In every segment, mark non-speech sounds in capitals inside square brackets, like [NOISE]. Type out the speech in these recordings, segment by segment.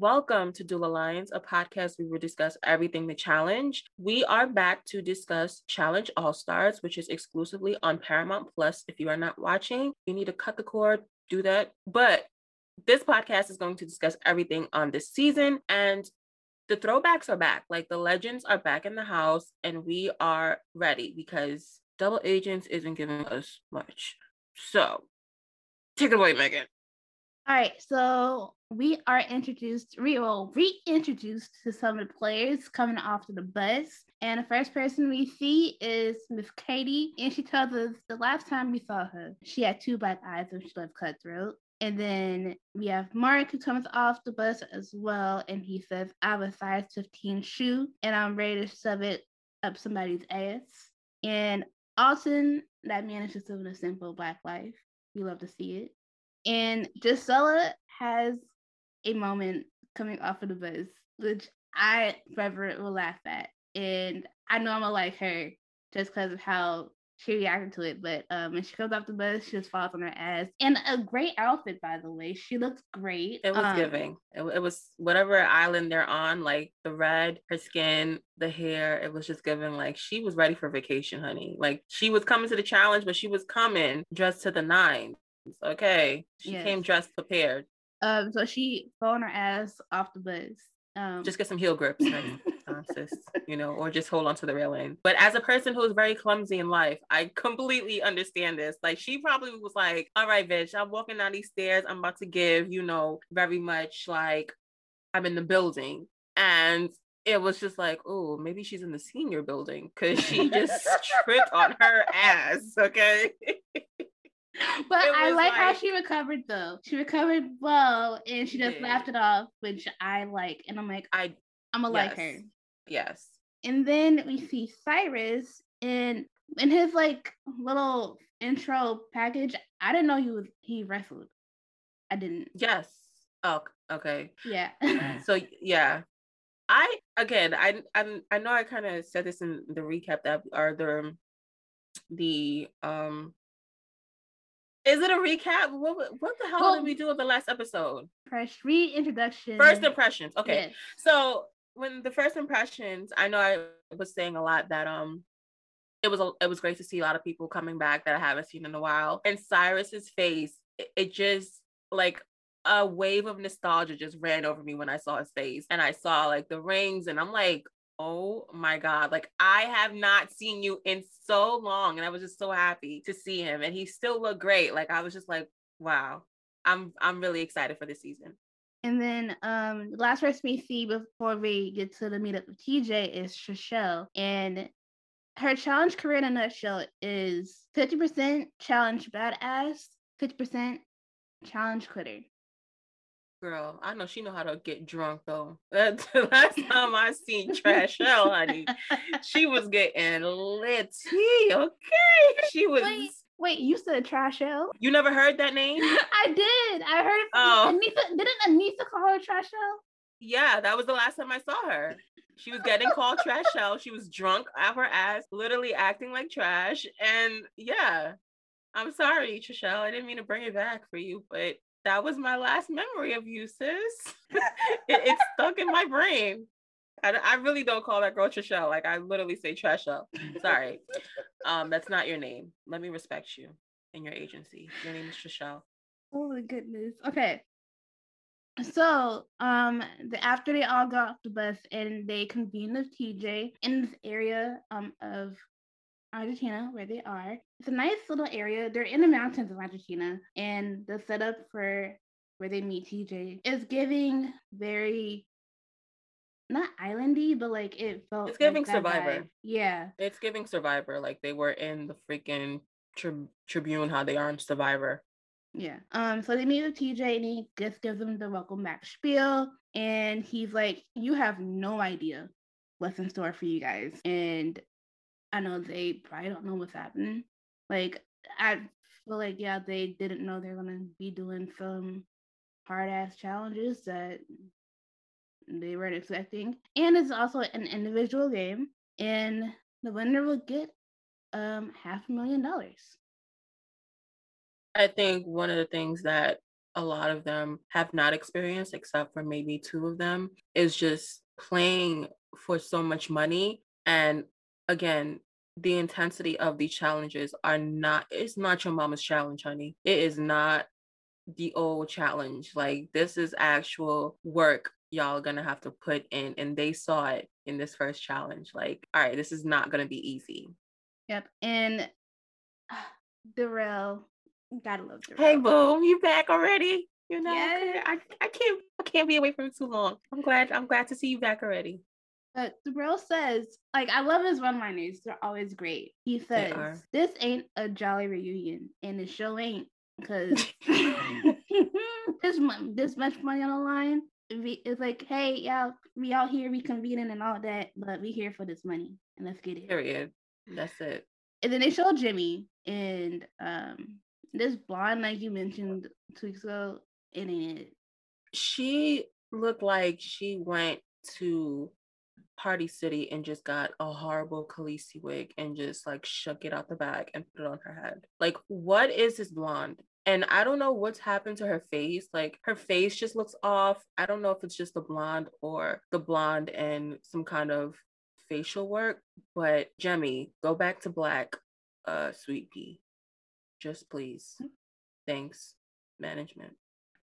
Welcome to Duel Alliance, a podcast where we discuss everything the challenge. We are back to discuss Challenge All Stars, which is exclusively on Paramount Plus. If you are not watching, you need to cut the cord, do that. But this podcast is going to discuss everything on this season and the throwbacks are back. Like the legends are back in the house and we are ready because Double Agents isn't giving us much. So take it away, Megan. All right, so we are introduced, we will reintroduced to some of the players coming off of the bus. And the first person we see is Miss Katie, and she tells us the last time we saw her, she had two black eyes when she left Cutthroat. And then we have Mark who comes off the bus as well, and he says, I have a size 15 shoe, and I'm ready to shove it up somebody's ass. And Alton, that man is just living a simple black life. We love to see it. And Jisela has a moment coming off of the bus, which I forever will laugh at. And I know I'm gonna like her just because of how she reacted to it. But um, when she comes off the bus, she just falls on her ass. And a great outfit, by the way. She looks great. It was um, giving. It, it was whatever island they're on, like the red, her skin, the hair. It was just giving like she was ready for vacation, honey. Like she was coming to the challenge, but she was coming dressed to the nines. Okay. She Yes. came dressed prepared. Um, so she fell on her ass off the bus. Um, Just get some heel grips, honey. [LAUGHS] uh, sis, you know, or just hold on to the railing. But as a person who is very clumsy in life, I completely understand this. Like she probably was like, all right, bitch, I'm walking down these stairs. I'm about to give, you know, very much like I'm in the building. And it was just like, oh, maybe she's in the senior building because she just [LAUGHS] tripped on her ass. Okay. [LAUGHS] [LAUGHS] but I was like, how she recovered though. She recovered well, and she just did. laughed it off, which I like. And I'm like, I I'm gonna like her. yes. Yes. And then we see Cyrus in in his like little intro package. I didn't know he was he wrestled. I didn't. Yes. Oh, okay. Yeah. [CLEARS THROAT] so yeah i again i i, I know i kind of said this in the recap that or the the um is it a recap? What what the hell Well- did we do with the last episode? Fresh reintroduction. first impressions okay. Yes. so when the first impressions i know i was saying a lot that um it was a, it was great to see a lot of people coming back that i haven't seen in a while. And cyrus's face it, it just like a wave of nostalgia just ran over me when i saw his face. And i saw like the rings and i'm like oh my god like i have not seen you in so long and i was just so happy to see him and he still looked great like i was just like wow i'm i'm really excited for this season And then um last person we see before we get to the meetup with TJ is Trishelle. And her challenge career in a nutshell is 50% challenge badass, 50% challenge quitter. Girl, I know she know how to get drunk though. That's [LAUGHS] the last time I seen Trash L, honey. [LAUGHS] She was getting litty, okay? She was. Wait, wait, you said Trash Trashelle? You never heard that name? [LAUGHS] I did. I heard it. Oh. From Aneesa, didn't Aneesa call her Trash Trashelle? Yeah, that was the last time I saw her. She was getting called Trash L. She was drunk out her ass, literally acting like trash. And yeah, I'm sorry, Trishelle. I didn't mean to bring it back for you, but that was my last memory of you, sis. [LAUGHS] it, it's stuck in my brain. I, I really don't call that girl Trishelle. Like I literally say Trishelle. Sorry. Um, that's not your name. Let me respect you and your agency. Your name is Trishelle. Oh my goodness. Okay. So, um, the, after they all got off the bus and they convened with TJ in this area um of Argentina where they are. It's a nice little area. They're in the mountains of Argentina, and the setup for where they meet TJ is giving very not islandy, but like it felt. It's giving that Survivor. vibe. Yeah. It's giving Survivor. Like they were in the freaking tri- Tribune, how they are in Survivor. Yeah. Um, so they meet with TJ and he just gives them the welcome back spiel. And he's like, You have no idea what's in store for you guys. And I know they probably don't know what's happening. Like, I feel like, yeah, they didn't know they're gonna be doing some hard ass challenges that they weren't expecting. And it's also an individual game. And the winner will get um half a million dollars. I think one of the things that a lot of them have not experienced, except for maybe two of them, is just playing for so much money. And again, the intensity of these challenges are not, it's not your mama's challenge, honey. It is not the old challenge. Like, this is actual work y'all gonna have to put in. And they saw it in this first challenge. Like, all right, this is not gonna be easy. Yep. And [SIGHS] Darrell, gotta love Darrell. Hey, boom, you back already? You know, yes. I, I can't I can't be away from too long. I'm glad I'm glad to see you back already. But Darrell says, like, I love his one liners. They're always great. He says, This ain't a jolly reunion, and the show ain't because [LAUGHS] [LAUGHS] this, this much money on the line. It's like, hey, y'all, we all here reconvening and all that, but we here for this money, and let's get it. Period. That's it. And then they show Jimmy and um, this blonde, like you mentioned two weeks ago, it ain't it. She looked like she went to Party City and just got a horrible Khaleesi wig and just like shook it out the bag and put it on her head. Like, what is this blonde? And I don't know what's happened to her face. Like, her face just looks off. I don't know if it's just the blonde or the blonde and some kind of facial work. But Jemmye, go back to black, uh, sweet pea. Just please. Hmm. Thanks, management.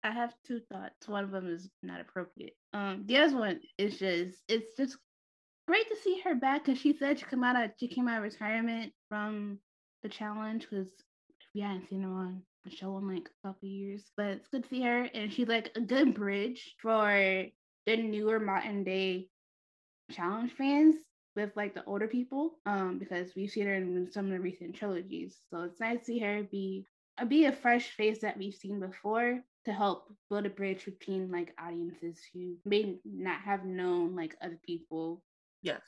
I have two thoughts. One of them is not appropriate. Um, the other one is just it's just great to see her back because she said she came out of she came out of retirement from the challenge because we hadn't seen her on the show in like a couple years. But it's good to see her and she's like a good bridge for the newer modern day challenge fans with like the older people um because we've seen her in some of the recent trilogies so it's nice to see her be uh, be a fresh face that we've seen before to help build a bridge between like audiences who may not have known like other people Yes.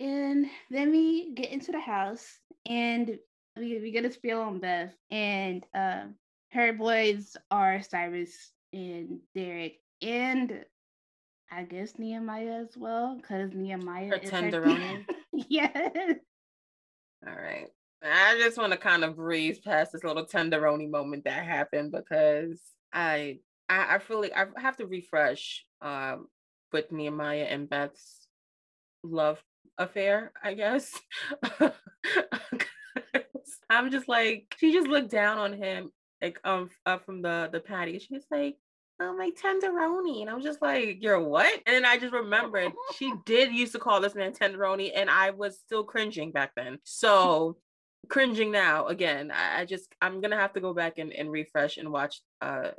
And then we get into the house and we, we get a spiel on Beth and uh, her boys are Cyrus and Derrick and I guess Nehemiah as well because Nehemiah her is tenderoni. [LAUGHS] yes. All right. I just want to kind of breeze past this little tenderoni moment that happened because I I, I feel like I have to refresh um with Nehemiah and Beth's love affair, I guess. [LAUGHS] I'm just like, she just looked down on him, like um uh, from the the patty. She was like, "I'm like tenderoni," and I was just like, "You're what?" And then I just remembered she [LAUGHS] did used to call this man tenderoni, and I was still cringing back then. So cringing now again. I, I just I'm gonna have to go back and, and refresh and watch uh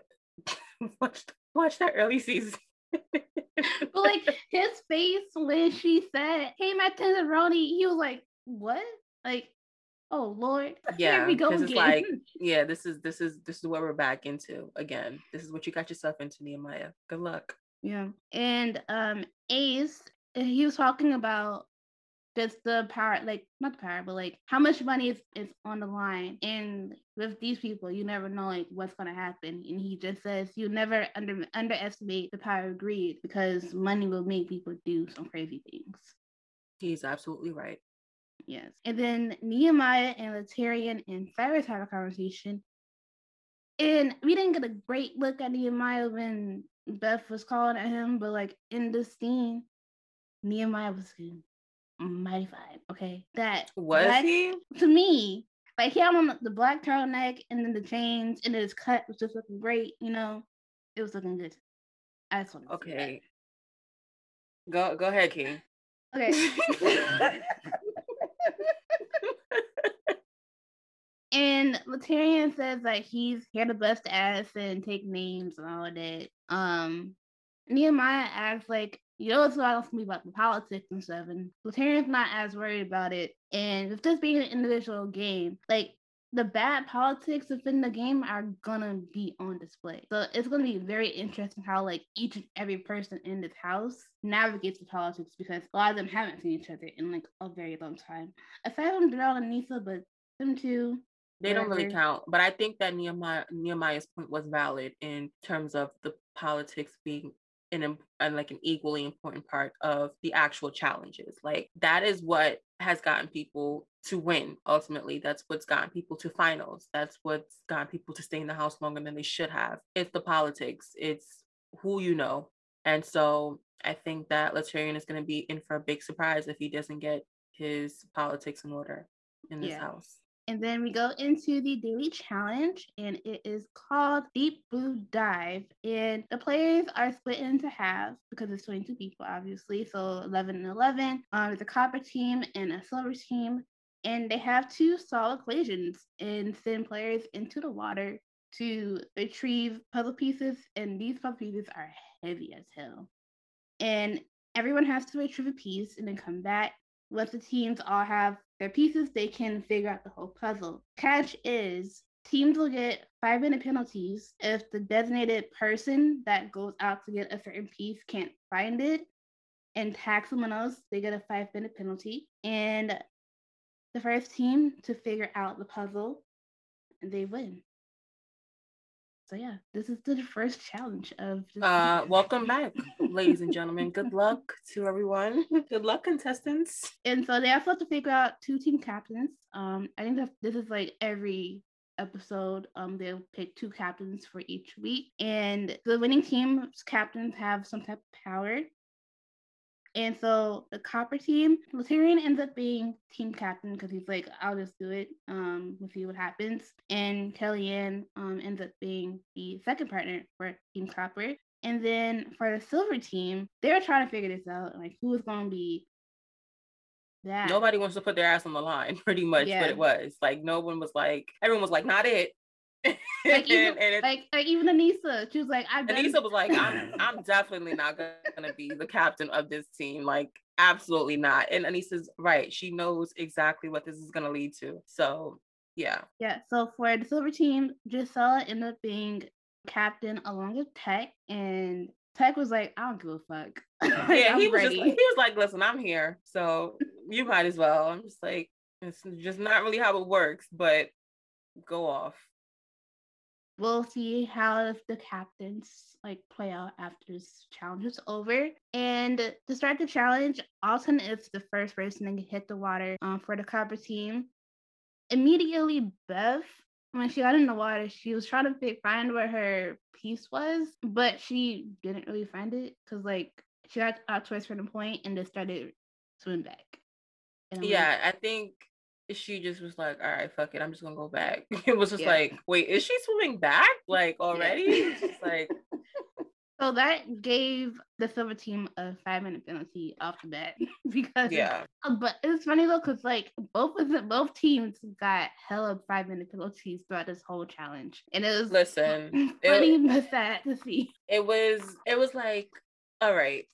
[LAUGHS] watch watch that early season but like his face when she said, "Hey, my tenderoni," he was like, "What?" Like, oh Lord, [LAUGHS] yeah, here we go again. It's like, [LAUGHS] yeah, this is this is this is what we're back into again. This is what you got yourself into, Nehemiah. Good luck. Yeah, and um, Ace, he was talking about just the power, like not the power, but like how much money is, is on the line. And with these people, you never know like what's gonna happen. And he just says you never under underestimate the power of greed because money will make people do some crazy things. He's absolutely right. Yes. And then Nehemiah and Laterrian and Cyrus have a conversation. And we didn't get a great look at Nehemiah when Beth was calling at him, but like in this scene, Nehemiah was good mighty fine. Okay, that was black, he to me. Like he had on the black turtleneck and then the chains and his cut was just looking great. You know, it was looking good. I just want to okay. Go go ahead, King. Okay. [LAUGHS] and Laterrian says that he's here to bust ass and take names and all of that. Um, Nehemiah asks like, you know, it's about to be about the politics and stuff. And Laterrian's not as worried about it. And with this being an individual game, like the bad politics within the game are gonna be on display. So it's gonna be very interesting how like each and every person in this house navigates the politics because a lot of them haven't seen each other in like a very long time. Aside from Darrell and Nisa, but them two. They don't really count. But I think that Nehemiah Nehemiah's point was valid in terms of the politics being an, an uh, like an equally important part of the actual challenges. Like that is what has gotten people to win ultimately. That's what's gotten people to finals. That's what's gotten people to stay in the house longer than they should have. It's the politics. It's who you know. And so I think that Laterrian is going to be in for a big surprise if he doesn't get his politics in order in this yeah. house. And then we go into the daily challenge, and it is called Deep Blue Dive. And the players are split into halves because it's 22 people, obviously. So 11 and 11. Um, there's a copper team and a silver team. And they have to solve equations and send players into the water to retrieve puzzle pieces. And these puzzle pieces are heavy as hell. And everyone has to retrieve a piece and then come back. Once the teams all have their pieces, they can figure out the whole puzzle. Catch is teams will get five minute penalties if the designated person that goes out to get a certain piece can't find it and tag someone else, they get a five minute penalty. And the first team to figure out the puzzle, they win. So yeah, this is the first challenge of. Uh, [LAUGHS] welcome back, ladies and gentlemen. Good luck to everyone. [LAUGHS] Good luck, contestants. And so they also have to figure out two team captains. Um, I think that this is like every episode. Um, they'll pick two captains for each week, and the winning team's captains have some type of power. And so the copper team, Laterrian ends up being team captain because he's like, I'll just do it. Um, we'll see what happens. And Kellyanne um ends up being the second partner for Team Copper. And then for the silver team, they were trying to figure this out, like who was gonna be that. Nobody wants to put their ass on the line, [LAUGHS] pretty much. Yeah. But it was like no one was like, everyone was like, not it like, even, [LAUGHS] and like, like even Aneesa, she was like, I. Aneesa was like, I'm, I'm definitely not gonna be the captain of this team. Like, absolutely not. And Aneesa's right; she knows exactly what this is gonna lead to. So, yeah. Yeah. So for the silver team, Jisela ended up being captain along with Teck, and Teck was like, I don't give a fuck. [LAUGHS] yeah, he was ready. just he was like, listen, I'm here, so you might as well. I'm just like, it's just not really how it works, but go off we'll see how the captains like play out after this challenge is over. And to start the challenge, Autumn is the first person to hit the water um, for the copper team. Immediately, Beth, when she got in the water, she was trying to find where her piece was, but she didn't really find it because like she got out to a certain point and just started swimming back. Yeah, like, I think she just was like, all right, fuck it, I'm just gonna go back. [LAUGHS] It was just yeah. like, wait, is she swimming back? Like already? Yeah. just like [LAUGHS] so that gave the silver team a five minute penalty off the bat [LAUGHS] because yeah. Uh, but it's funny though because like both of the both teams got hella five minute penalties throughout this whole challenge, and it was listen funny it, but sad to see. It was it was like all right,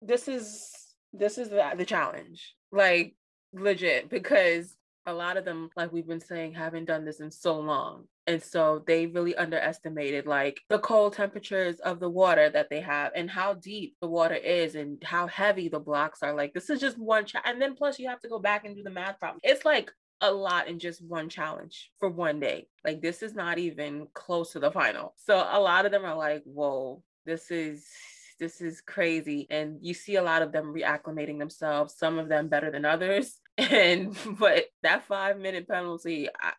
this is this is the, the challenge. Like legit because a lot of them like we've been saying haven't done this in so long and so they really underestimated like the cold temperatures of the water that they have and how deep the water is and how heavy the blocks are like this is just one cha- and then plus you have to go back and do the math problem it's like a lot in just one challenge for one day like this is not even close to the final so a lot of them are like whoa this is this is crazy. And you see a lot of them reacclimating themselves, some of them better than others. And [LAUGHS] but that five minute penalty, I,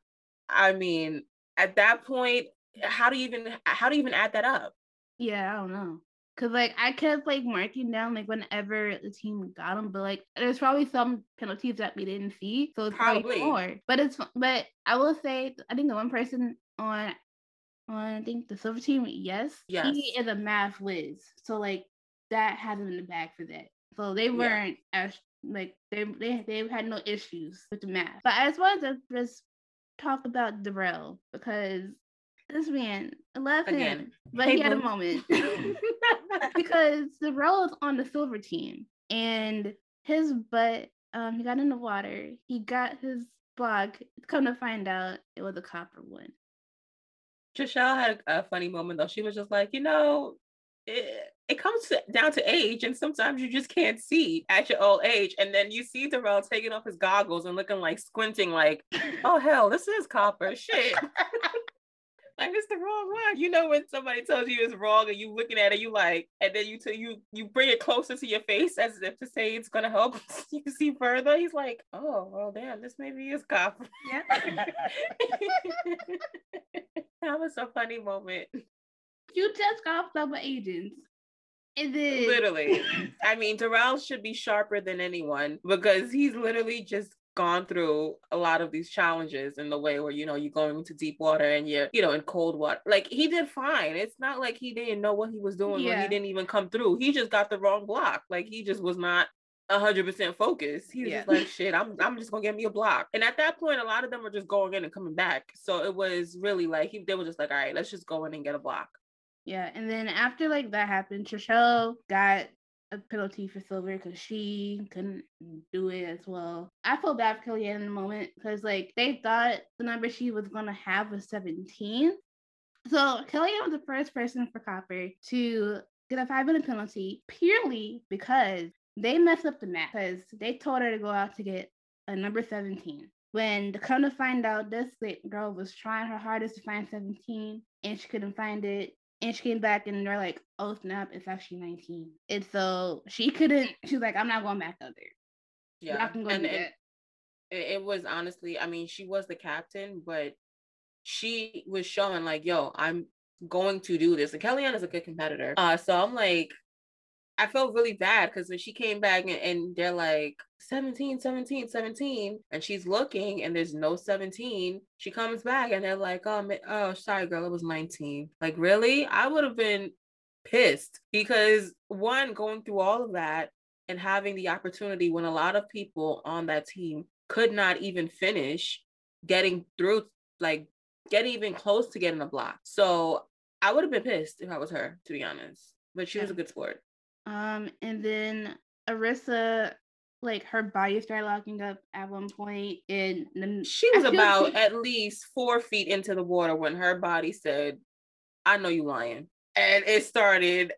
I mean, at that point, how do you even how do you even add that up? Yeah, I don't know. Cause like I kept like marking down like whenever the team got them, but like there's probably some penalties that we didn't see, so it's probably, probably more. But it's but I will say I think the one person on on I think the silver team, yes, yes, he is a math whiz, so like that has him in the bag for that. So they weren't yeah. as like they they they had no issues with the math. But I just wanted to just talk about Darrell because this man, I love Again. him, but hey, he had a moment [LAUGHS] [LAUGHS] because Darrell is on the silver team and his butt, um, he got in the water. He got his block. Come to find out, it was a copper one. Trishelle had a funny moment though. She was just like, you know, it, it comes to, down to age, and sometimes you just can't see at your old age. And then you see Darrell taking off his goggles and looking like squinting, like, oh hell, this is copper shit. [LAUGHS] like it's the wrong one. You know when somebody tells you it's wrong and you looking at it, you like, and then you you you bring it closer to your face as if to say it's gonna help [LAUGHS] you see further. He's like, oh well, damn, this maybe is copper. Yeah. [LAUGHS] that was a funny moment. You just got double agents. And then literally, I mean, Darrell should be sharper than anyone because he's literally just gone through a lot of these challenges in the way where you know you're going into deep water and you're you know in cold water like he did fine it's not like he didn't know what he was doing yeah. when he didn't even come through he just got the wrong block like he just was not hundred percent focused. He was yeah. just like, shit, I'm I'm just gonna get me a block. And at that point, a lot of them were just going in and coming back. So it was really like he they were just like, all right, let's just go in and get a block. Yeah, and then after like that happened, Trishelle got a penalty for silver because she couldn't do it as well. I felt bad for Kellyanne in the moment because like they thought the number she was gonna have was 17. So Kellyanne was the first person for Copper to get a five minute penalty purely because they messed up the math because they told her to go out to get a number 17. When to come to find out, this girl was trying her hardest to find 17 and she couldn't find it. And she came back and they're like, oh snap, it's actually 19. And so she couldn't, she's like, I'm not going back out there. Yeah. I can go and it, it was honestly, I mean, she was the captain, but she was showing like, yo, I'm going to do this. And Kellyanne is a good competitor. Uh, so I'm like, I felt really bad because when she came back and, and, they're like 17, 17, 17, and she's looking and there's no 17, she comes back and they're like, oh, oh sorry, girl, it was 19. Like, really? I would have been pissed because one, going through all of that and having the opportunity when a lot of people on that team could not even finish getting through, like, get even close to getting a block. So I would have been pissed if I was her, to be honest. But she was a good sport. Um, and then Arissa, like her body started locking up at one point, and then she was about like at least four feet into the water when her body said, "I know you lying." And it started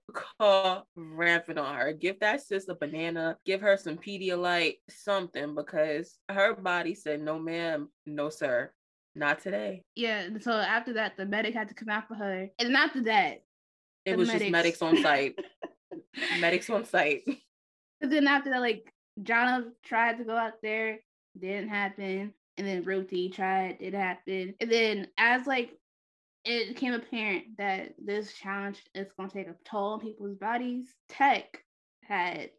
ramping on her. Give that sis a banana, give her some Pedialyte, something, because her body said, No, ma'am, no, sir, not today. Yeah. So after that, the medic had to come out for her. And after that, it was medics... just medics on site. Medics on site. [LAUGHS] But then after that, like Jonna tried to go out there, didn't happen. And then Ruthie tried, it happened. And then as like it became apparent that this challenge is gonna take a toll on people's bodies, Teck had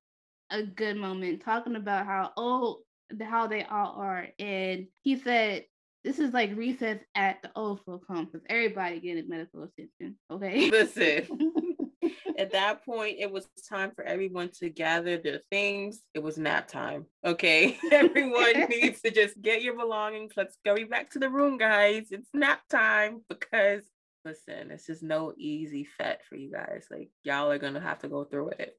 a good moment talking about how old how they all are. And he said this is like recess at the old folk home because everybody getting medical attention. Okay. Listen. [LAUGHS] at that point, it was time for everyone to gather their things. It was nap time. Okay. [LAUGHS] Everyone [LAUGHS] needs to just get your belongings. Let's go back to the room, guys. It's nap time because listen, this is no easy fet for you guys. Like, y'all are going to have to go through it.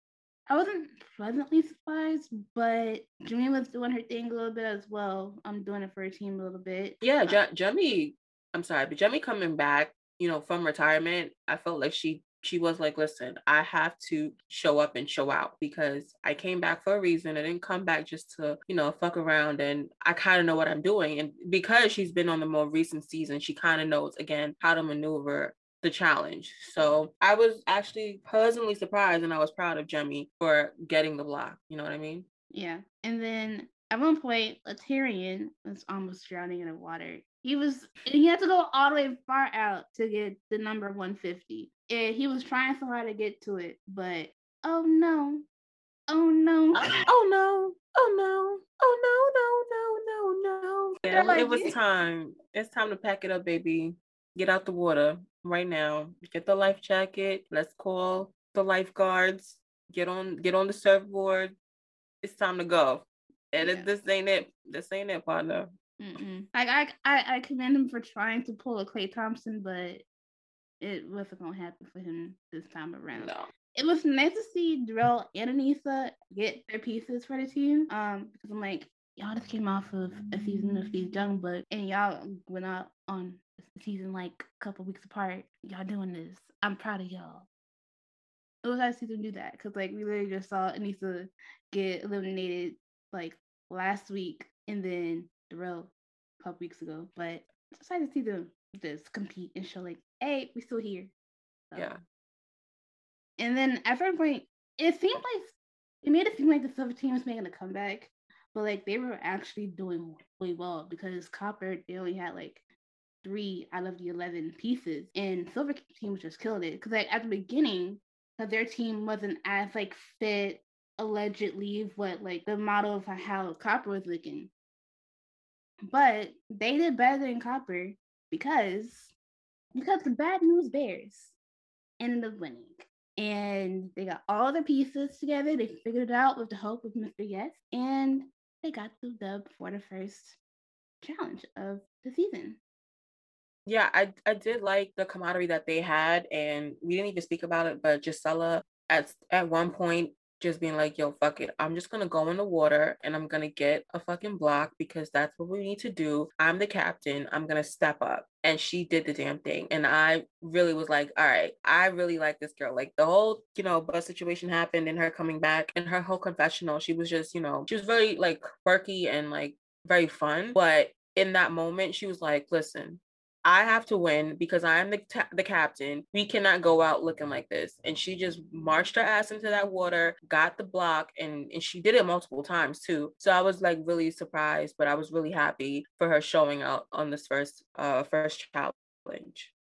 I wasn't pleasantly surprised, but Jimmy was doing her thing a little bit as well. I'm doing it for her team a little bit. Yeah, uh, J- Jemmye, I'm sorry, but Jemmye coming back, you know, from retirement, I felt like she she was like, listen, I have to show up and show out because I came back for a reason. I didn't come back just to, you know, fuck around and I kind of know what I'm doing. And because she's been on the more recent season, she kind of knows again how to maneuver the challenge. So I was actually pleasantly surprised and I was proud of Jemmye for getting the block. You know what I mean? Yeah. And then at one point, Laterrian was almost drowning in the water. He was, and he had to go all the way far out to get the number 150 and he was trying so hard to get to it, but oh no, oh no, oh, [LAUGHS] oh no, oh no, oh no, no, no, no, no. Yeah, like, it was time. It's time to pack it up, baby. Get out the water right now. Get the life jacket. Let's call the lifeguards. Get on, get on the surfboard. It's time to go. And yeah. this ain't it. This ain't it, partner. Mm-mm. Like I, I, I commend him for trying to pull a Klay Thompson, but it wasn't gonna happen for him this time around. No. It was nice to see Darrell and Aneesa get their pieces for the team. Um, because I'm like, y'all just came off of a season of these young bucks, and y'all went out on a season like a couple weeks apart. Y'all doing this. I'm proud of y'all. It was nice to see them do that because like we literally just saw Aneesa get eliminated like last week, and then Darrell a couple weeks ago. But it's nice to see them just compete and show like, hey, we still here. So. Yeah. And then at some point, it seemed like it made it seem like the Silver team was making a comeback, but like they were actually doing really well because Copper they only had like three out of the eleven pieces, and Silver team just killed it because like at the beginning, because their team wasn't as like fit allegedly what like the model of how Copper was looking, but they did better than Copper because because the bad news bears ended up winning and they got all the pieces together. They figured it out with the help of Mr. Yes, and they got the dub for the first challenge of the season. Yeah, I I did like the camaraderie that they had, and we didn't even speak about it, but Jisela at at one point just being like, yo, fuck it. I'm just gonna go in the water and I'm gonna get a fucking block because that's what we need to do. I'm the captain. I'm gonna step up. And she did the damn thing. And I really was like, all right, I really like this girl. Like the whole, you know, bus situation happened and her coming back and her whole confessional, she was just, you know, she was very like quirky and like very fun. But in that moment, she was like, listen, I have to win because I'm the ta- the captain. We cannot go out looking like this. And she just marched her ass into that water, got the block, and and she did it multiple times too. So I was like really surprised, but I was really happy for her showing out on this first uh first challenge.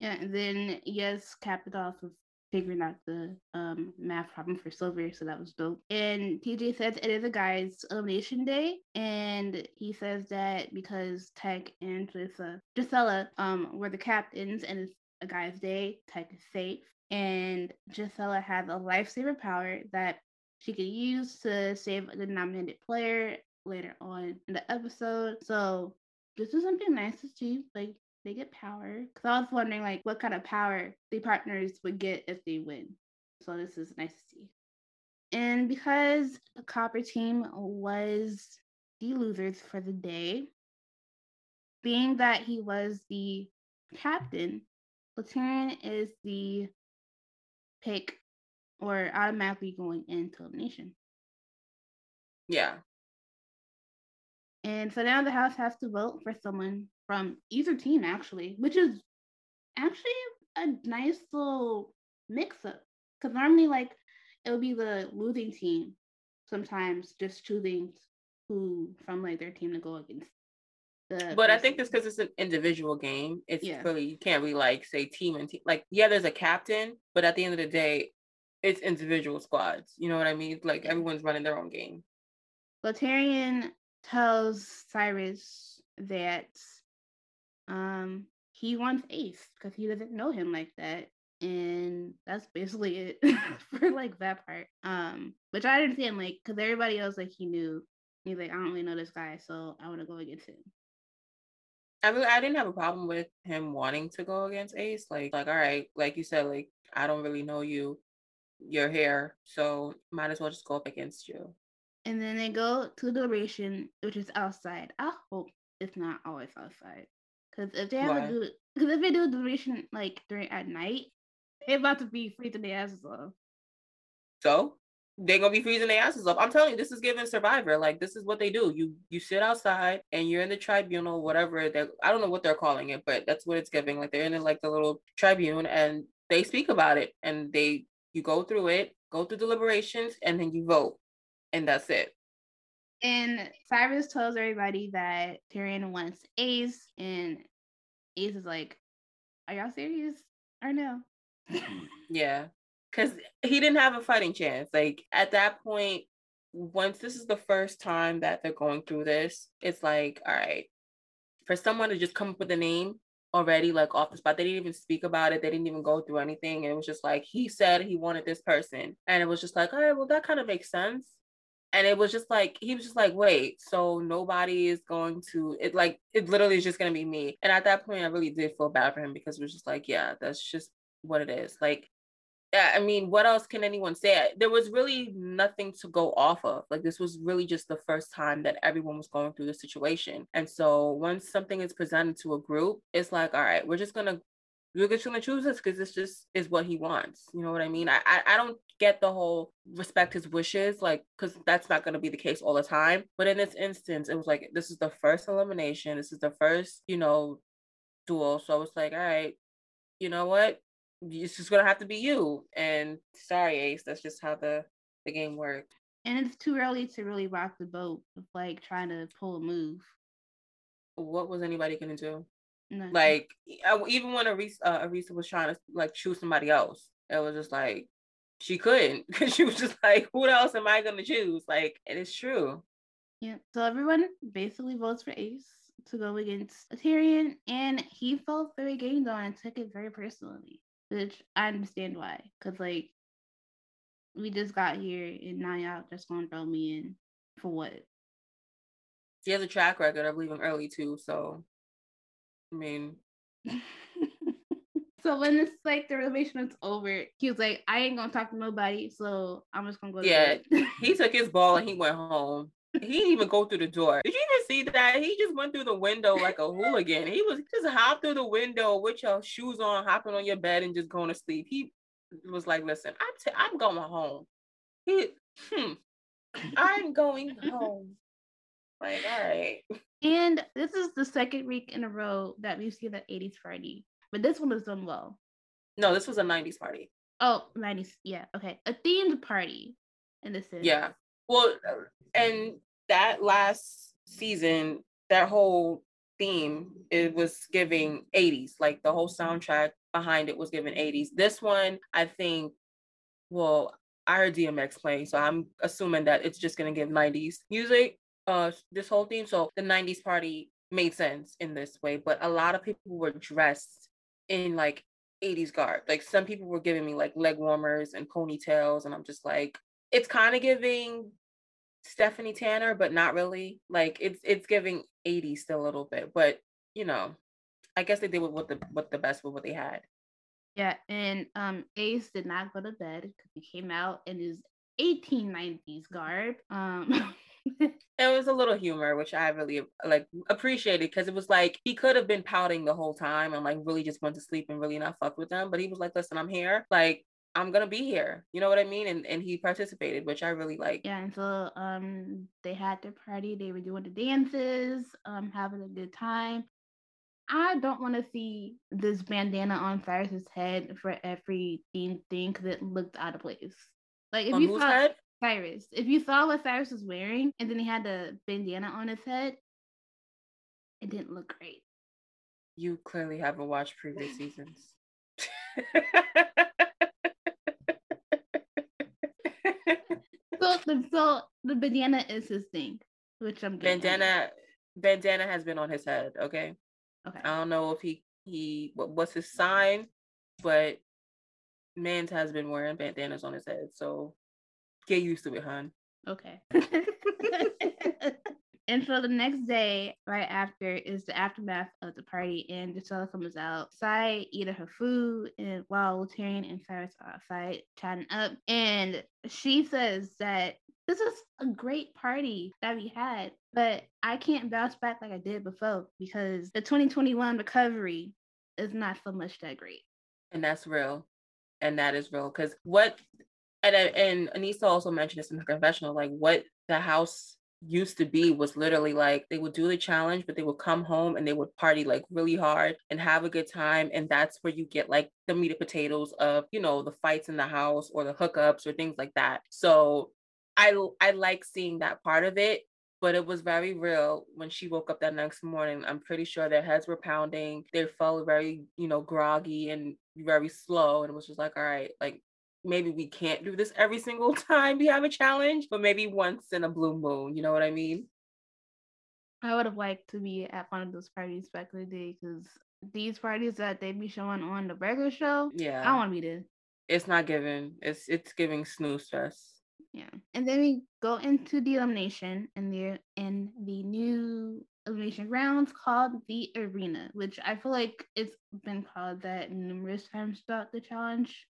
Yeah, and then yes, capped off with figuring out the um, math problem for Silver, so that was dope. And TJ says it is a guy's elimination day, and he says that because Teck and Jisela, Jisela um, were the captains and it's a guy's day, Teck is safe. And Gisela has a lifesaver power that she could use to save the nominated player later on in the episode. So this is something nice to see. Like they get power. Because I was wondering, like, what kind of power the partners would get if they win. So this is nice to see. And because the Copper team was the losers for the day, being that he was the captain, Laterrian is the pick or automatically going into elimination. Yeah. And so now the House has to vote for someone from either team actually, which is actually a nice little mix up. Because normally, like, it would be the losing team sometimes just choosing who from like their team to go against. The but I think this because it's an individual game. It's yeah. really you can't really like say team and team. Like, yeah, there's a captain, but at the end of the day, it's individual squads. You know what I mean? Like everyone's running their own game. Laterrian tells Cyrus that um, he wants Ace because he doesn't know him like that. And that's basically it [LAUGHS] for like that part. Um, which I understand, like, because everybody else like he knew. He's like, I don't really know this guy, so I want to go against him. I mean, I didn't have a problem with him wanting to go against Ace. Like, like, all right, like you said, like I don't really know you, you're here, so might as well just go up against you. And then they go to the deliberation, which is outside. I hope it's not always outside. Because if they have Why? do because if they do duration like during at night, they're about to be freezing their asses off. So they're gonna be freezing their asses off. I'm telling you, this is given Survivor. Like this is what they do. You you sit outside and you're in the tribunal, whatever. That I don't know what they're calling it, but that's what it's giving. Like they're in like the little tribune and they speak about it and they you go through it, go through deliberations, and then you vote, and that's it. And Cyrus tells everybody that Tyrion wants Ace, and Ace is like, Are y'all serious? Or no? yeah. Cause he didn't have a fighting chance. Like at that point, once this is the first time that they're going through this, it's like, all right, for someone to just come up with a name already, like off the spot, they didn't even speak about it. They didn't even go through anything. And it was just like, he said he wanted this person. And it was just like, all right, well, that kind of makes sense and it was just like he was just like wait so nobody is going to it like it literally is just going to be me and at that point i really did feel bad for him because it was just like yeah that's just what it is like yeah, I mean, what else can anyone say? There was really nothing to go off of. Like, this was really just the first time that everyone was going through the situation. And so, once something is presented to a group, it's like, all right, we're just going to we're just gonna choose this because this just is what he wants. You know what I mean? I, I, I don't get the whole respect his wishes, like because that's not gonna be the case all the time. But in this instance, it was like this is the first elimination. This is the first, you know, duel. So it's like, all right, you know what? It's just gonna have to be you. And sorry, Ace, that's just how the the game worked. And it's too early to really rock the boat of like trying to pull a move. What was anybody gonna do? Nothing. Like even when Arissa, uh, Arissa was trying to like choose somebody else, it was just like she couldn't [LAUGHS] because she was just like, who else am I gonna choose? Like, and it's true. Yeah. So everyone basically votes for Ace to go against Tyrion, and he felt very gained on and took it very personally, which I understand why. Cause like we just got here and now y'all just gonna throw me in for what? He has a track record of leaving early too, so I mean So when it's like the relationship's over, he was like, I ain't gonna talk to nobody, so I'm just gonna go Yeah, he took his ball and he went home. [LAUGHS] He didn't even go through the door. Did you even see that? He just went through the window like a hooligan. He was just hop through the window with your shoes on, hopping on your bed and just going to sleep. He was like, "Listen, I'm t- I'm going home." He, hmm, I'm going home. Like, all right. And this is the second week in a row that we see the 80s party, but this one was done well. No, this was a 90s party. Oh, 90s. Yeah. Okay. A themed party. And this is. Yeah. Well, uh, and that last season, that whole theme, it was giving 80s. Like the whole soundtrack behind it was giving 80s. This one, I think, well, I heard DMX playing, so I'm assuming that it's just gonna give 90s music. Uh, this whole theme. So the 90s party made sense in this way, but a lot of people were dressed in like 80s garb. Like some people were giving me like leg warmers and ponytails, and I'm just like, it's kind of giving Stephanie Tanner, but not really. Like it's it's giving 80s still a little bit, but you know, I guess they did what the what the best with what they had. Yeah, and um Ace did not go to bed because he came out in his 1890s garb. Um [LAUGHS] [LAUGHS] it was a little humor, which I really like appreciated because it was like he could have been pouting the whole time and like really just went to sleep and really not fuck with them. But he was like, listen, I'm here. Like I'm gonna be here. You know what I mean? And and he participated, which I really like. Yeah, and so um they had their party, they were doing the dances, um, having a good time. I don't want to see this bandana on Cyrus's head for every theme thing because it looked out of place. Like if On you saw head? Cyrus, if you saw what Cyrus was wearing, and then he had the bandana on his head, it didn't look great. You clearly haven't watched previous seasons. [LAUGHS] So the so the bandana is his thing, which I'm bandana bandana has been on his head, okay? Okay. I don't know if he he what, what's his sign, but Mans has been wearing bandanas on his head, so get used to it, hon. Okay. [LAUGHS] and so the next day, right after, is the aftermath of the party, and Jisela comes out, Sai eating her food, and while Tyrion and Cyrus are outside chatting up, and she says that this is a great party that we had, but I can't bounce back like I did before because the 2021 recovery is not so much that great. And that's real. And that is real. Cause what and uh, and Aneesa also mentioned this in her confessional, like what the house used to be was literally like they would do the challenge, but they would come home and they would party like really hard and have a good time. And that's where you get like the meat and potatoes of, you know, the fights in the house or the hookups or things like that. So I I like seeing that part of it, but it was very real when she woke up that next morning. I'm pretty sure their heads were pounding. They felt very, you know, groggy and very slow. And it was just like, all right, like maybe we can't do this every single [LAUGHS] time we have a challenge, but maybe once in a blue moon. You know what I mean? I would have liked to be at one of those parties back in the day because these parties that they be showing on the regular show, Yeah. I want to be there. It's not giving. It's it's giving snooze fest. Yeah. And then we go into the elimination and they're in the new elimination rounds called the arena, which I feel like it's been called that numerous times throughout the challenge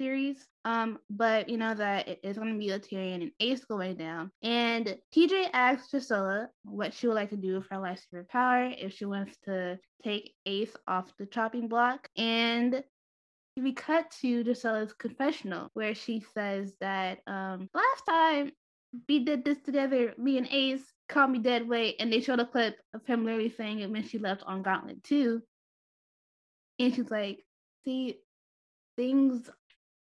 series. Um, but you know that it is gonna be a Tyrion and Ace going down. And TJ asks Jisela what she would like to do with her lightsaber power, if she wants to take Ace off the chopping block. And we cut to Jisela's confessional where she says that um last time we did this together, me and Ace called me dead weight, and they showed a clip of him literally saying it when she left on Gauntlet 2. And she's like, see, things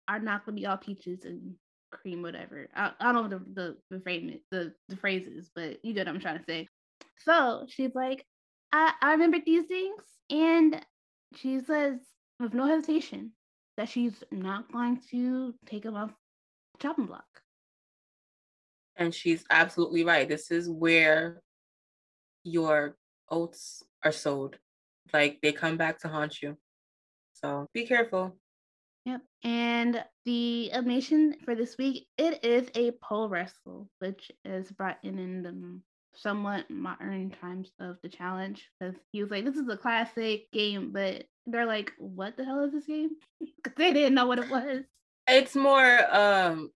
are not gonna be all peaches and cream, whatever. I, I don't know the the the frame the the phrases, but you get what I'm trying to say. So she's like, I I remember these things, and she says with no hesitation that she's not going to take them off chopping block. And she's absolutely right. This is where your oats are sold. Like they come back to haunt you. So be careful. Yep. And the animation for this week, it is a pole wrestle, which is brought in in the somewhat modern times of the challenge. Because he was like, this is a classic game, but they're like, what the hell is this game? [LAUGHS] Because they didn't know what it was. It's more um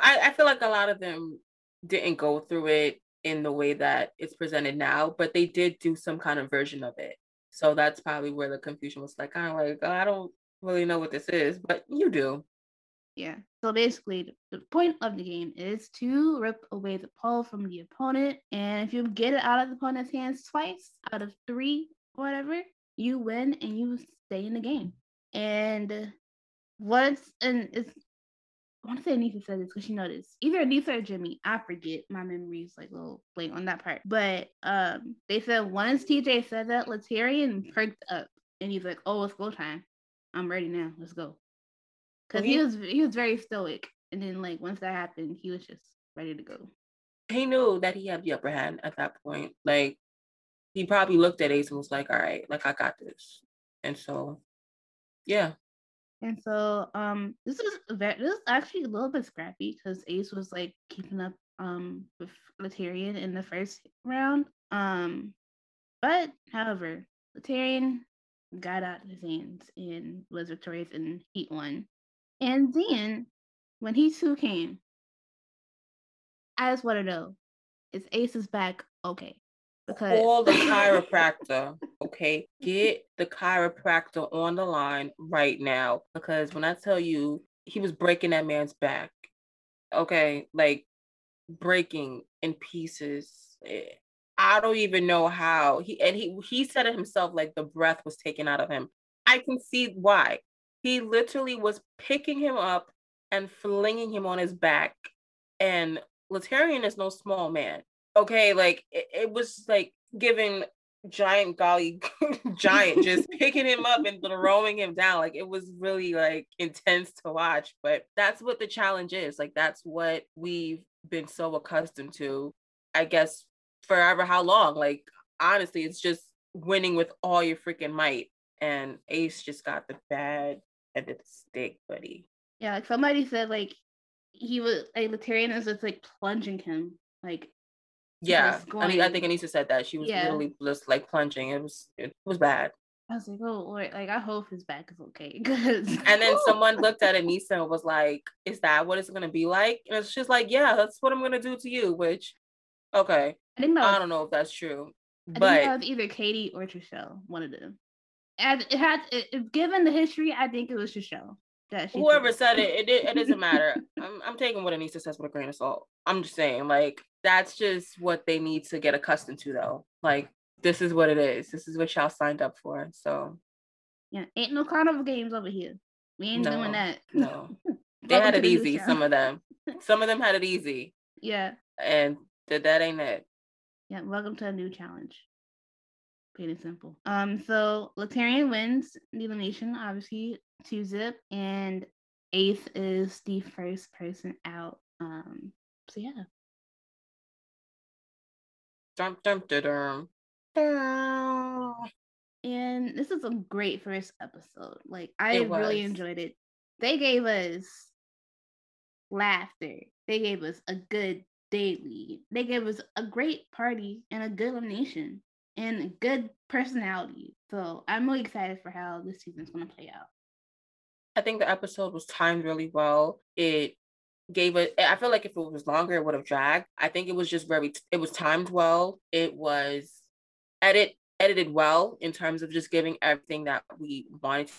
I, I feel like a lot of them didn't go through it in the way that it's presented now, but they did do some kind of version of it. So that's probably where the confusion was like, kind of like, oh, I don't really know what this is, but you do. Yeah. So basically, the point of the game is to rip away the pole from the opponent. And if you get it out of the opponent's hands twice out of three, whatever, you win and you stay in the game. And once, and it's I want to say Aneesa said this because she noticed either Aneesa or Jemmye. I forget. My memory's like a little blank on that part. But um, they said once TJ said that, Laterrian perked up and he's like, "Oh, it's go time. I'm ready now. Let's go." Because he was he was very stoic, and then like once that happened, he was just ready to go. He knew that he had the upper hand at that point. Like he probably looked at Ace and was like, "All right, like I got this," and so yeah, and so um this is very this is actually a little bit scrappy because Ace was like keeping up um with Laterrian in the first round. Um but however, Laterrian got out of his hands and was victorious in Heat One. And then when Heat Two came, I just want to know, is Ace's back okay? Because call the [LAUGHS] chiropractor. Okay. Get the chiropractor on the line right now. Because when I tell you he was breaking that man's back, okay, like breaking in pieces. Eh, I don't even know how he and he he said it himself like the breath was taken out of him. I can see why. He literally was picking him up and flinging him on his back. And Laterrian is no small man okay, like it, it was like giving giant golly [LAUGHS] giant just [LAUGHS] picking him up and throwing him down like it was really like intense to watch but that's what the challenge is like that's what we've been so accustomed to i guess forever how long like honestly it's just winning with all your freaking might and ace just got the bad end of the stick buddy yeah like somebody said like he was like Laterrian is just like plunging him like yeah, I mean, I think Aneesa said that she was yeah. literally just like plunging. It was it was bad. I was like, oh Lord, like I hope his back is okay. [LAUGHS] and then [LAUGHS] someone looked at Aneesa and was like, "Is that what it's gonna be like?" And she's like, "Yeah, that's what I'm gonna do to you." Which, okay, I, think was, I don't know if that's true, I but think was either Katie or Trishelle, one of them. And it had, it, given the history, I think it was Trishelle. That Whoever said it, it, it doesn't matter. [LAUGHS] I'm, I'm taking what Aneesa says with a grain of salt. I'm just saying, like, that's just what they need to get accustomed to, though. Like, this is what it is. This is what y'all signed up for. So, yeah, ain't no carnival games over here. We ain't no, doing that. No, [LAUGHS] they had it easy. Some of them, [LAUGHS] some of them had it easy. Yeah, and that that ain't it. Yeah, welcome to a new challenge. Plain and simple. Um, so Laterrian wins the elimination, obviously, two zip, and Ace is the first person out. Um, so yeah. Dum dum dum dum. And this is a great first episode. Like I really enjoyed it. They gave us laughter. They gave us a good daily. They gave us a great party and a good elimination and good personality. So I'm really excited for how this season's gonna play out. I think the episode was timed really well. It gave it I feel like if it was longer it would have dragged. I think it was just very it was timed well. It was edit edited well in terms of just giving everything that we wanted.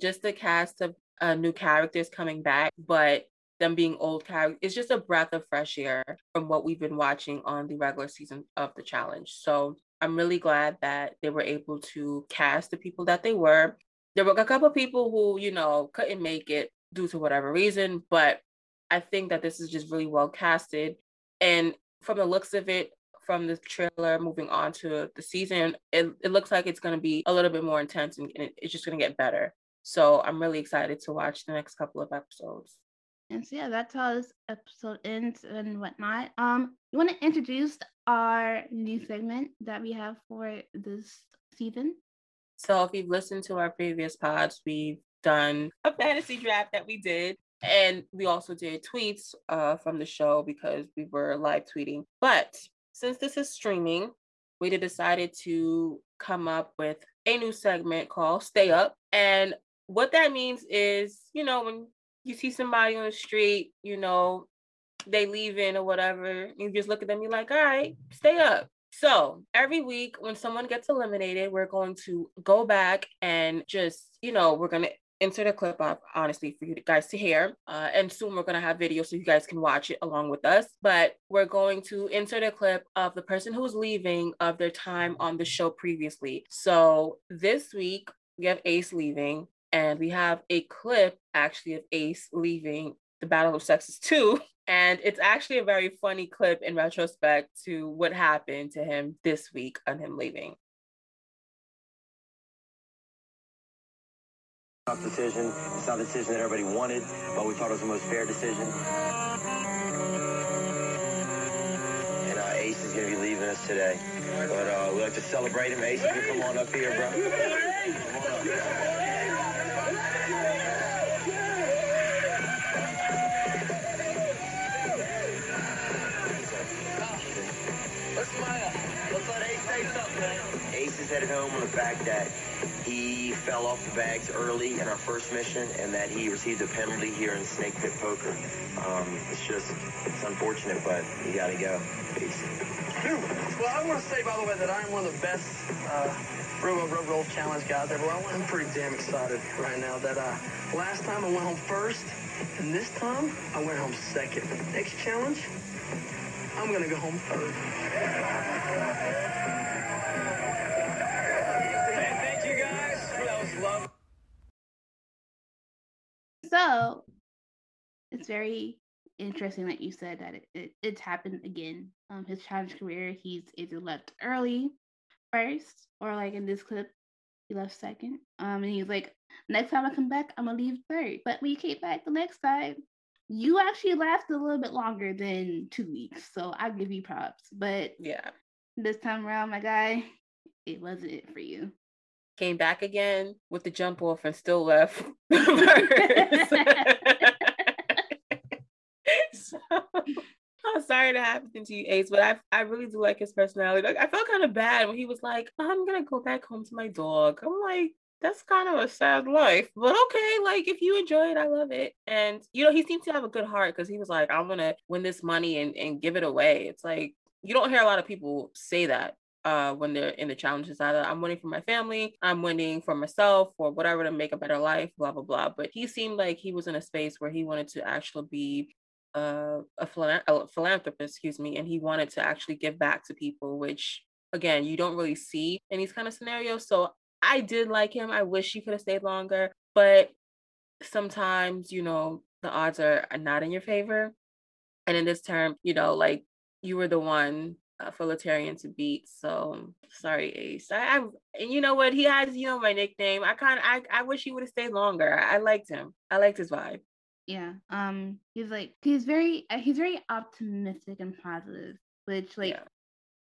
Just the cast of uh, new characters coming back, but them being old characters, it's just a breath of fresh air from what we've been watching on the regular season of the challenge. So I'm really glad that they were able to cast the people that they were. there were a couple of people who, you know, couldn't make it due to whatever reason, but I think that this is just really well casted. And from the looks of it, from the trailer moving on to the season, it, it looks like it's going to be a little bit more intense and, and it's just going to get better. So I'm really excited to watch the next couple of episodes. And so yeah, that's how this episode ends and whatnot. Um, you want to introduce our new segment that we have for this season? So if you've listened to our previous pods, we've done a fantasy draft that we did. And we also did tweets uh, from the show because we were live tweeting. But since this is streaming, we decided to come up with a new segment called Stay Up. And what that means is, you know, when you see somebody on the street, you know, they leaving or whatever, you just look at them, you're like, all right, stay up. So every week when someone gets eliminated, we're going to go back and just, you know, we're going to insert a clip up, honestly, for you guys to hear. Uh, and soon we're going to have video so you guys can watch it along with us. But we're going to insert a clip of the person who's leaving of their time on the show previously. So this week, we have Ace leaving, and we have a clip actually of Ace leaving the Battle of Sexes 2. [LAUGHS] And it's actually a very funny clip in retrospect to what happened to him this week on him leaving. Tough decision. It's not a decision that everybody wanted, but we thought it was the most fair decision. And uh, Ace is going to be leaving us today. But uh, we like to celebrate him. Ace, come on up here, bro. Headed home on the fact that he fell off the bags early in our first mission and that he received a penalty here in Snake Pit Poker. Um, it's just, it's unfortunate, but you gotta go. Peace. Well, I want to say, by the way, that I'm one of the best uh, Robo Road Roll Challenge guys ever. Well, I'm pretty damn excited right now that uh, last time I went home first, and this time I went home second. Next challenge, I'm going to go home third. So it's very interesting that you said that it, it, it's happened again. Um, his challenge career, he's either left early first, or like in this clip, he left second. Um, and he's like, next time I come back, I'm gonna leave third. But when you came back the next time, you actually lasted a little bit longer than two weeks. So I give you props. But Yeah. this time around, my guy, it wasn't it for you. Came back again with the jump off and still left [LAUGHS] [LAUGHS] so, I'm sorry that happened to you, Ace, but I I really do like his personality. Like I felt kind of bad when he was like, I'm gonna go back home to my dog. I'm like, that's kind of a sad life. But okay, like if you enjoy it, I love it. And you know, he seemed to have a good heart because he was like, I'm gonna win this money and, and give it away. It's like you don't hear a lot of people say that uh when they're in the challenges either i'm winning for my family i'm winning for myself or whatever to make a better life blah blah blah. But he seemed like he was in a space where he wanted to actually be uh, a, philan- a philanthropist excuse me and he wanted to actually give back to people which again you don't really see in these kind of scenarios. So i did like him. I wish he could have stayed longer but sometimes you know the odds are, are not in your favor. And in this term you know like you were the one uh, for Laterrian to beat. So sorry, Ace. I, I and you know what? He has you know my nickname. I kind of I, I wish he would have stayed longer. I, I liked him. I liked his vibe. Yeah. Um. He's like he's very uh, he's very optimistic and positive, which like Yeah.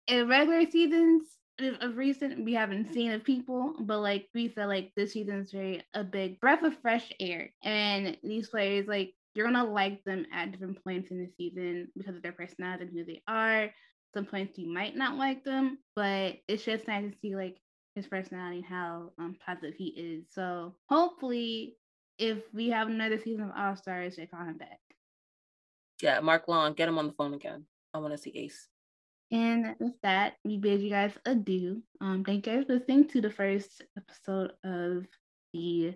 in regular seasons of of recent we haven't seen of people, but like we feel like this season's very a big breath of fresh air, and these players like you're gonna like them at different points in the season because of their personality and who they are. Some points you might not like them, but it's just nice to see like his personality and how um, positive he is. So hopefully, if we have another season of All Stars, they call him back. Yeah, Mark Long, get him on the phone again. I want to see Ace. And with that, we bid you guys adieu. Um, thank you guys for listening to the first episode of the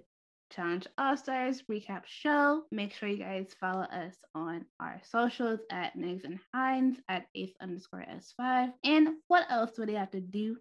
Challenge All Stars recap show. Make sure you guys follow us on our socials at Nigs and Hines at Ace underscore S5. And what else do they have to do?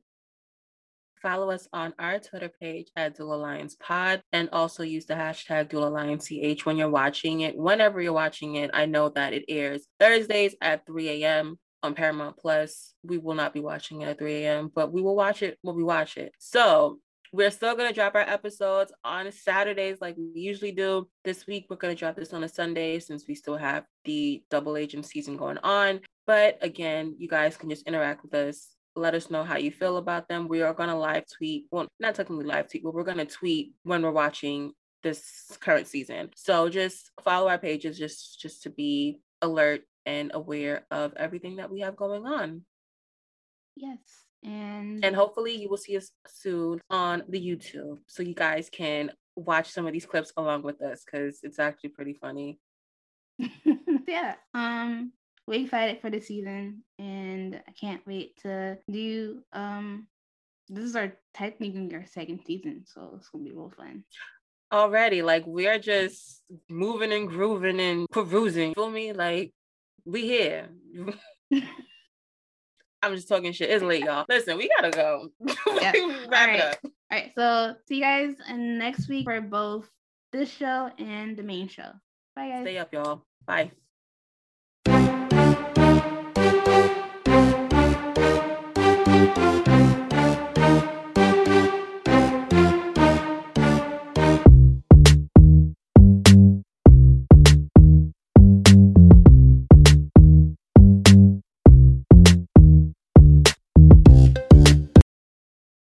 follow us on our Twitter page at Duel Alliance Pod and also use the hashtag Duel Alliance CH when you're watching it. Whenever you're watching it, I know that it airs Thursdays at 3 a.m. on Paramount Plus. We will not be watching it at 3 a.m., but we will watch it when we watch it. So we're still going to drop our episodes on Saturdays like we usually do. This week, we're going to drop this on a Sunday since we still have the double agent season going on. But again, you guys can just interact with us let us know how you feel about them. We are going to live tweet, well, not technically live tweet, but we're going to tweet when we're watching this current season. So just follow our pages just just to be alert and aware of everything that we have going on. Yes. And and hopefully you will see us soon on the YouTube so you guys can watch some of these clips along with us cuz it's actually pretty funny. [LAUGHS] yeah. Um we excited for the season and I can't wait to do um this is our technically our second season, so it's gonna be real fun. Already, like we're just moving and grooving and perusing. Feel me? Like we here. [LAUGHS] I'm just talking shit. It's late, y'all. Listen, we gotta go. [LAUGHS] Yeah. [LAUGHS] All right. All right. So see you guys in next week for both this show and the main show. Bye guys. Stay up, y'all. Bye. You.